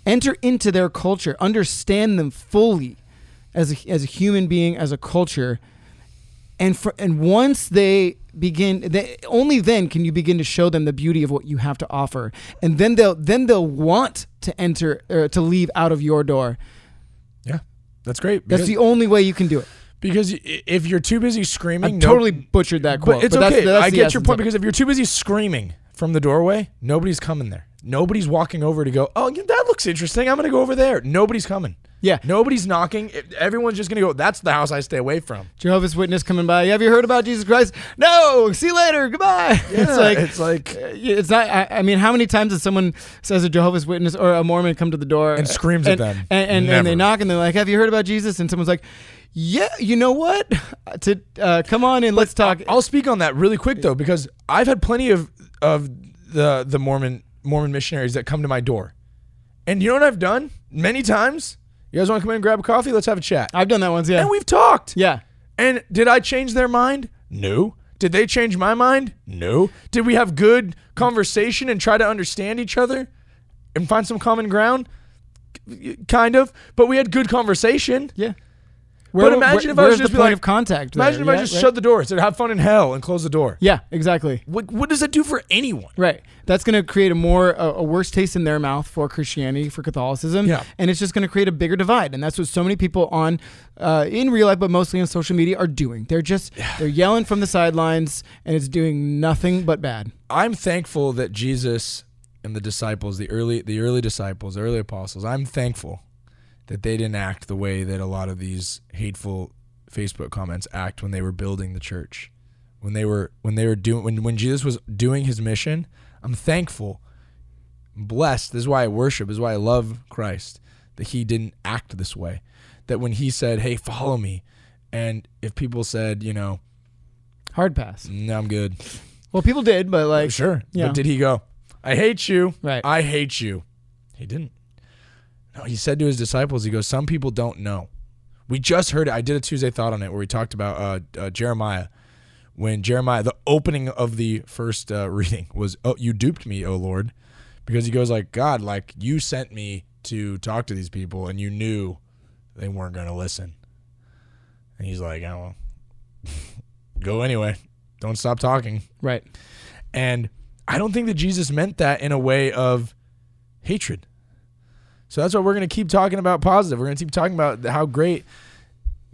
Enter into their culture, understand them fully as a, as a human being, as a culture, and for, and once they begin they, only then can you begin to show them the beauty of what you have to offer and then they'll then they'll want to enter or to leave out of your door Yeah, that's great. that's the only way you can do it because if you're too busy i screaming, no- totally butchered that quote But it's that's- okay. that's I get your point because if you're too busy screaming from the doorway, nobody's coming there. Nobody's walking over to go, oh, that looks interesting. I'm going to go over there. Nobody's coming. yeah Nobody's knocking. Everyone's just going to go, that's the house I stay away from. jehovah's witness coming by have you heard about jesus christ no see you later goodbye it's like it's like, uh, it's not. I, I mean, how many times has someone says a Jehovah's Witness or a Mormon come to the door And screams at them? and and, and they knock and they're like, "Have you heard about Jesus?" And someone's like, "Yeah, you know what? To uh, come on in, let's talk." I'll speak on that really quick though, because I've had plenty of of the the Mormon Mormon missionaries that come to my door, and you know what I've done many times. You guys want to come in and grab a coffee? Let's have a chat. I've done that once. Yeah, And we've talked. yeah. And did I change their mind? No. Did they change my mind? No. Did we have good conversation and try to understand each other and find some common ground? Kind of. But we had good conversation. Yeah. Where, but imagine where- if I was just the be point like, of contact. imagine there? if I just right? shut the door, said have fun in hell, and close the door. Yeah, exactly. What what does that do for anyone? Right. That's going to create a more a, a worse taste in their mouth for Christianity, for Catholicism, Yeah. and it's just going to create a bigger divide. And that's what so many people on uh, in real life, but mostly on social media, are doing. They're just they're yelling from the sidelines, and it's doing nothing but bad. I'm thankful that Jesus and the disciples, the early the early disciples, the early apostles, I'm thankful that they didn't act the way that a lot of these hateful Facebook comments act when they were building the church. When they were when they were doing when when Jesus was doing his mission, I'm thankful, blessed. This is why I worship, this is why I love Christ, that he didn't act this way. That when he said, Hey, follow me, and if people said, you know, Hard pass. no, I'm good. Well, people did, but like, Sure. yeah. But did he go, I hate you. Right. I hate you. He didn't. No, he said to his disciples, he goes, Some people don't know. We just heard it. I did a Tuesday thought on it where we talked about uh, uh, Jeremiah. When Jeremiah, the opening of the first uh, reading was, Oh, you duped me, O Lord. Because he goes, like, God, like, you sent me to talk to these people and you knew they weren't going to listen. And he's like, Oh, well, go anyway. Don't stop talking. right. And I don't think that Jesus meant that in a way of hatred. So that's why we're going to keep talking about positive. We're going to keep talking about how great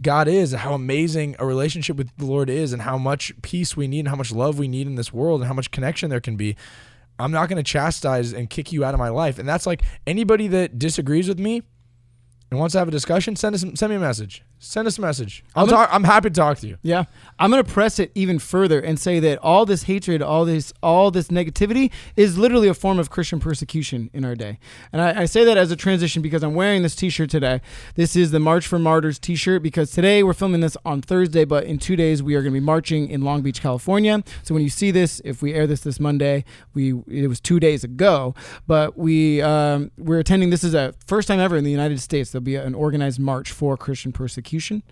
God is, how amazing a relationship with the Lord is, and how much peace we need, and how much love we need in this world, and how much connection there can be. I'm not going to chastise and kick you out of my life. And that's like anybody that disagrees with me and wants to have a discussion, send us send me a message. Send us a message. I'll I'm gonna- talk. I'm happy to talk to you. Yeah, I'm going to press it even further and say that all this hatred, all this, all this negativity, is literally a form of Christian persecution in our day. And I, I say that as a transition because I'm wearing this T-shirt today. This is the March for Martyrs T-shirt because today we're filming this on Thursday, but in two days we are going to be marching in Long Beach, California. So when you see this, if we air this this Monday, we it was two days ago, but we um, we're attending. This is a first time ever in the United States. There'll be an organized march for Christian persecution.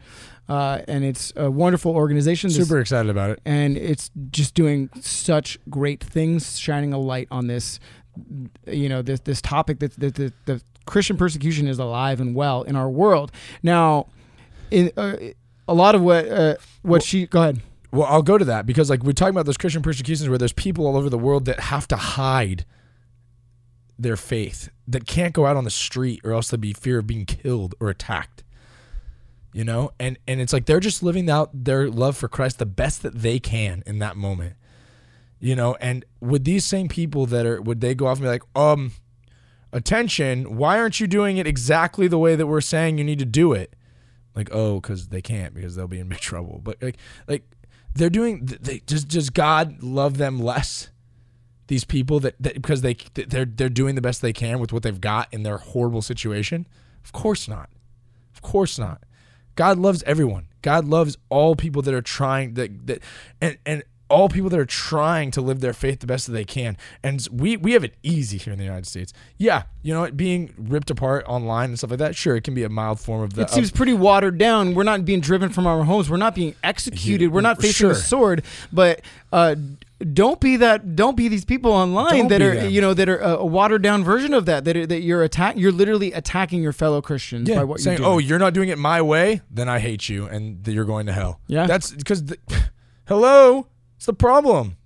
Uh, and it's a wonderful organization. This- Super excited about it. and it's just doing such great things, shining a light on this, you know, this this topic that that the, the Christian persecution is alive and well in our world now. In uh, a lot of what uh, what she go ahead. Well, I'll go to that because like we're talking about those Christian persecutions where there's people all over the world that have to hide their faith that can't go out on the street or else they'll be fear of being killed or attacked. You know, and and it's like they're just living out their love for Christ the best that they can in that moment. You know, and would these same people that are would they go off and be like, um, attention, why aren't you doing it exactly the way that we're saying you need to do it? Like, oh, because they can't because they'll be in big trouble. But like, like they're doing. They does does God love them less? These people that, that because they they're they're doing the best they can with what they've got in their horrible situation. Of course not. Of course not. God loves everyone. God loves all people that are trying that that and and all people that are trying to live their faith the best that they can. And we we have it easy here in the United States. Yeah, you know, being ripped apart online and stuff like that. Sure, it can be a mild form of the. It seems pretty watered down. We're not being driven from our homes. We're not being executed. We're not facing Sure. a sword. But uh, don't be that. Don't be these people online Don't that are them. you know that are a, watered down version of that. That are, that you're attack. You're literally attacking your fellow Christians yeah, by what saying, you're doing. "Oh, you're not doing it my way, then I hate you, and that you're going to hell." Yeah. that's because. hello, it's the problem.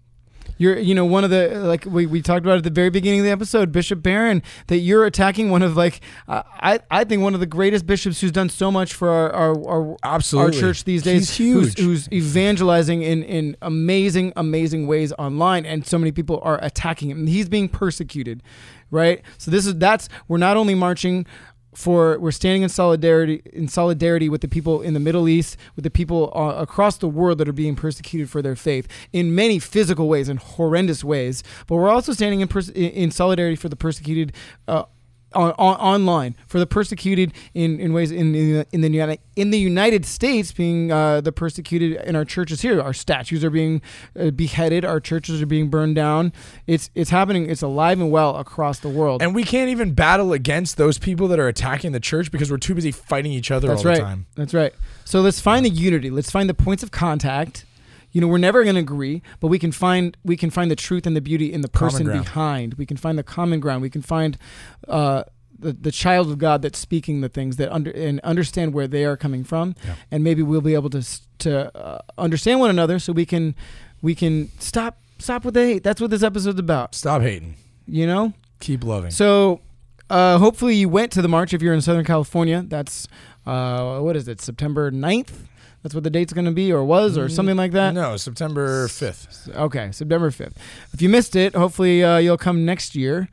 You're, you know, one of the like we, we talked about at the very beginning of the episode, Bishop Barron, that you're attacking one of like uh, I I think one of the greatest bishops who's done so much for our our, our Absolutely. our church these days. Who's, who's evangelizing in in amazing amazing ways online, and so many people are attacking him. He's being persecuted, right? So this is that's we're not only marching for we're standing in solidarity in solidarity with the people in the Middle East, with the people uh, across the world that are being persecuted for their faith in many physical ways and horrendous ways. But we're also standing in pers- in solidarity for the persecuted. Uh, on, on, online for the persecuted in, in ways in the in the United in the United States being uh, the persecuted in our churches here our statues are being uh, beheaded our churches are being burned down it's it's happening it's alive and well across the world And we can't even battle against those people that are attacking the church because we're too busy fighting each other That's all right. the time. That's right. So let's find the unity. Let's find the points of contact. You know, we're never going to agree, but we can find we can find the truth and the beauty in the person behind. We can find the common ground. We can find uh, the, the child of God that's speaking the things that under and understand where they are coming from, Yeah. and maybe we'll be able to to uh, understand one another, so we can we can stop stop with the hate. That's what this episode's about. Stop hating. You know. Keep loving. So, uh, hopefully you went to the march if you're in Southern California. That's uh, what is it? September 9th? That's what the date's going to be, or was, or Mm, something like that. no, September 5th. Okay, September 5th. If you missed it, hopefully uh, you'll come next year.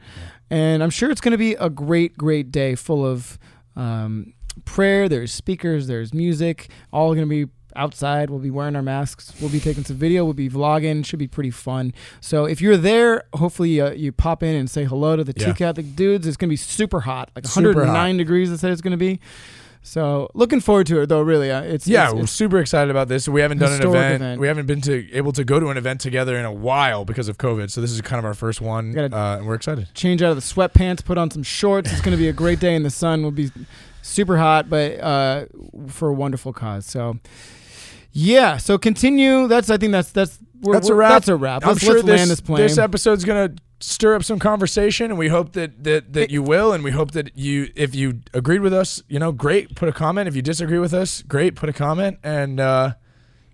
And I'm sure it's going to be a great, great day full of um, prayer. There's speakers, there's music, all going to be outside. We'll be wearing our masks. We'll be taking some video. We'll be vlogging. Should be pretty fun. So if you're there, hopefully uh, you pop in and say hello to the Yeah. two Catholic dudes. It's going to be super hot, like Super 109 degrees. They said it's going to be. So looking forward to it though. Really, uh, it's Yeah, it's- we're it's- super excited about this. We haven't done an event. event. We haven't been to able to go to an event together in a while because of COVID. So this is kind of our first one, uh, and we're excited. change out of the sweatpants, put on some shorts. It's going to be a great day in the sun. Will be super hot, but uh, for a wonderful cause. So, yeah. So continue. That's I think that's that's we're, That's a wrap. That's a wrap. I'm Let's, sure let's this, land this plane. this episode's gonna stir up some conversation, and we hope that that that you will, and we hope that you, if you agreed with us, you know, great, put a comment. If you disagree with us, great, put a comment, and uh,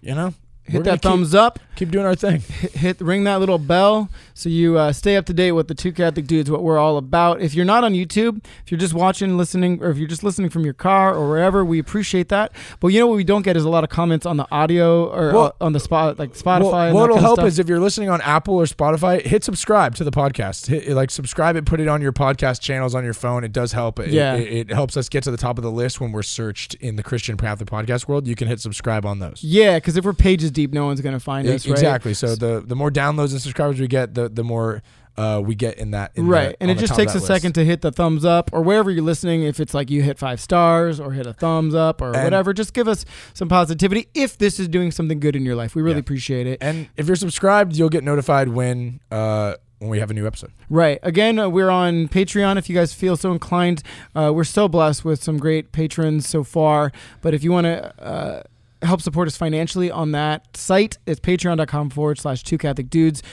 you know, Hit that thumbs up. Keep, doing our thing. Hit, hit ring that little bell so you uh, stay up to date with the two Catholic dudes. What we're all about. If you're not on YouTube, if you're just watching, listening, or if you're just listening from your car or wherever, we appreciate that. But you know what we don't get is a lot of comments on the audio or Well- uh, on the spot like Spotify. Well, and what'll help is if you're listening on Apple or Spotify, hit subscribe to the podcast. Hit, like subscribe it, put it on your podcast channels on your phone. It does help. It, Yeah. it, it helps us get to the top of the list when we're searched in the Christian Catholic podcast world. You can hit subscribe on those. Yeah, because if we're pages deep, no one's gonna find E- us, right? Exactly. So the the more downloads and subscribers we get, the the more uh, we get in that. In the- right, and it just takes a list. second to hit the thumbs up or wherever you're listening. If it's like you hit five stars or hit a thumbs up or And- whatever, just give us some positivity. If this is doing something good in your life, we really Yeah. appreciate it. And if you're subscribed, you'll get notified when uh, when we have a new episode. Right. Again, uh, we're on Patreon. If you guys feel so inclined, uh, we're so blessed with some great patrons so far. But if you want to uh, help support us financially on that site, it's patreon.com forward slash two Catholic dudes.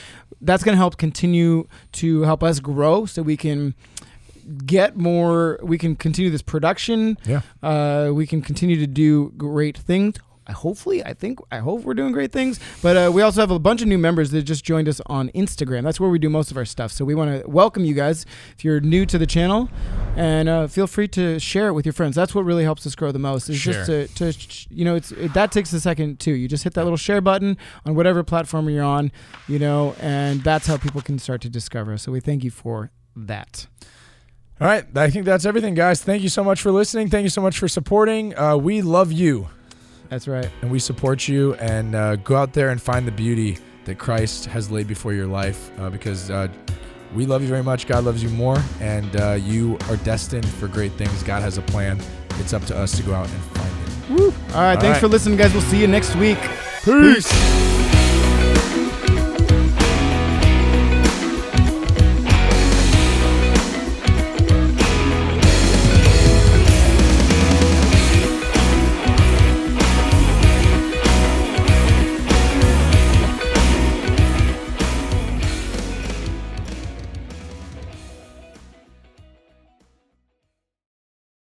That's going to help continue to help us grow so we can get more, we can continue this production. Yeah. Uh, we can continue to do great things. I hopefully, I think, I hope we're doing great things. But uh, we also have a bunch of new members that just joined us on Instagram. That's where we do most of our stuff. So we want to welcome you guys if you're new to the channel, and uh, feel free to share it with your friends. That's what really helps us grow the most. Is just to, to, you know, it's it, that takes a second too. You just hit that little share button on whatever platform you're on, you know, and that's how people can start to discover us. So we thank you for that. All right. I think that's everything, guys. Thank you so much for listening. Thank you so much for supporting. Uh, we love you. That's right. and we support you. And uh, go out there and find the beauty that Christ has laid before your life, uh, because uh, we love you very much. God loves you more, and uh, you are destined for great things. God has a plan. It's up to us to go out and find it. All right. All thanks right. for listening, guys. We'll see you next week. Peace.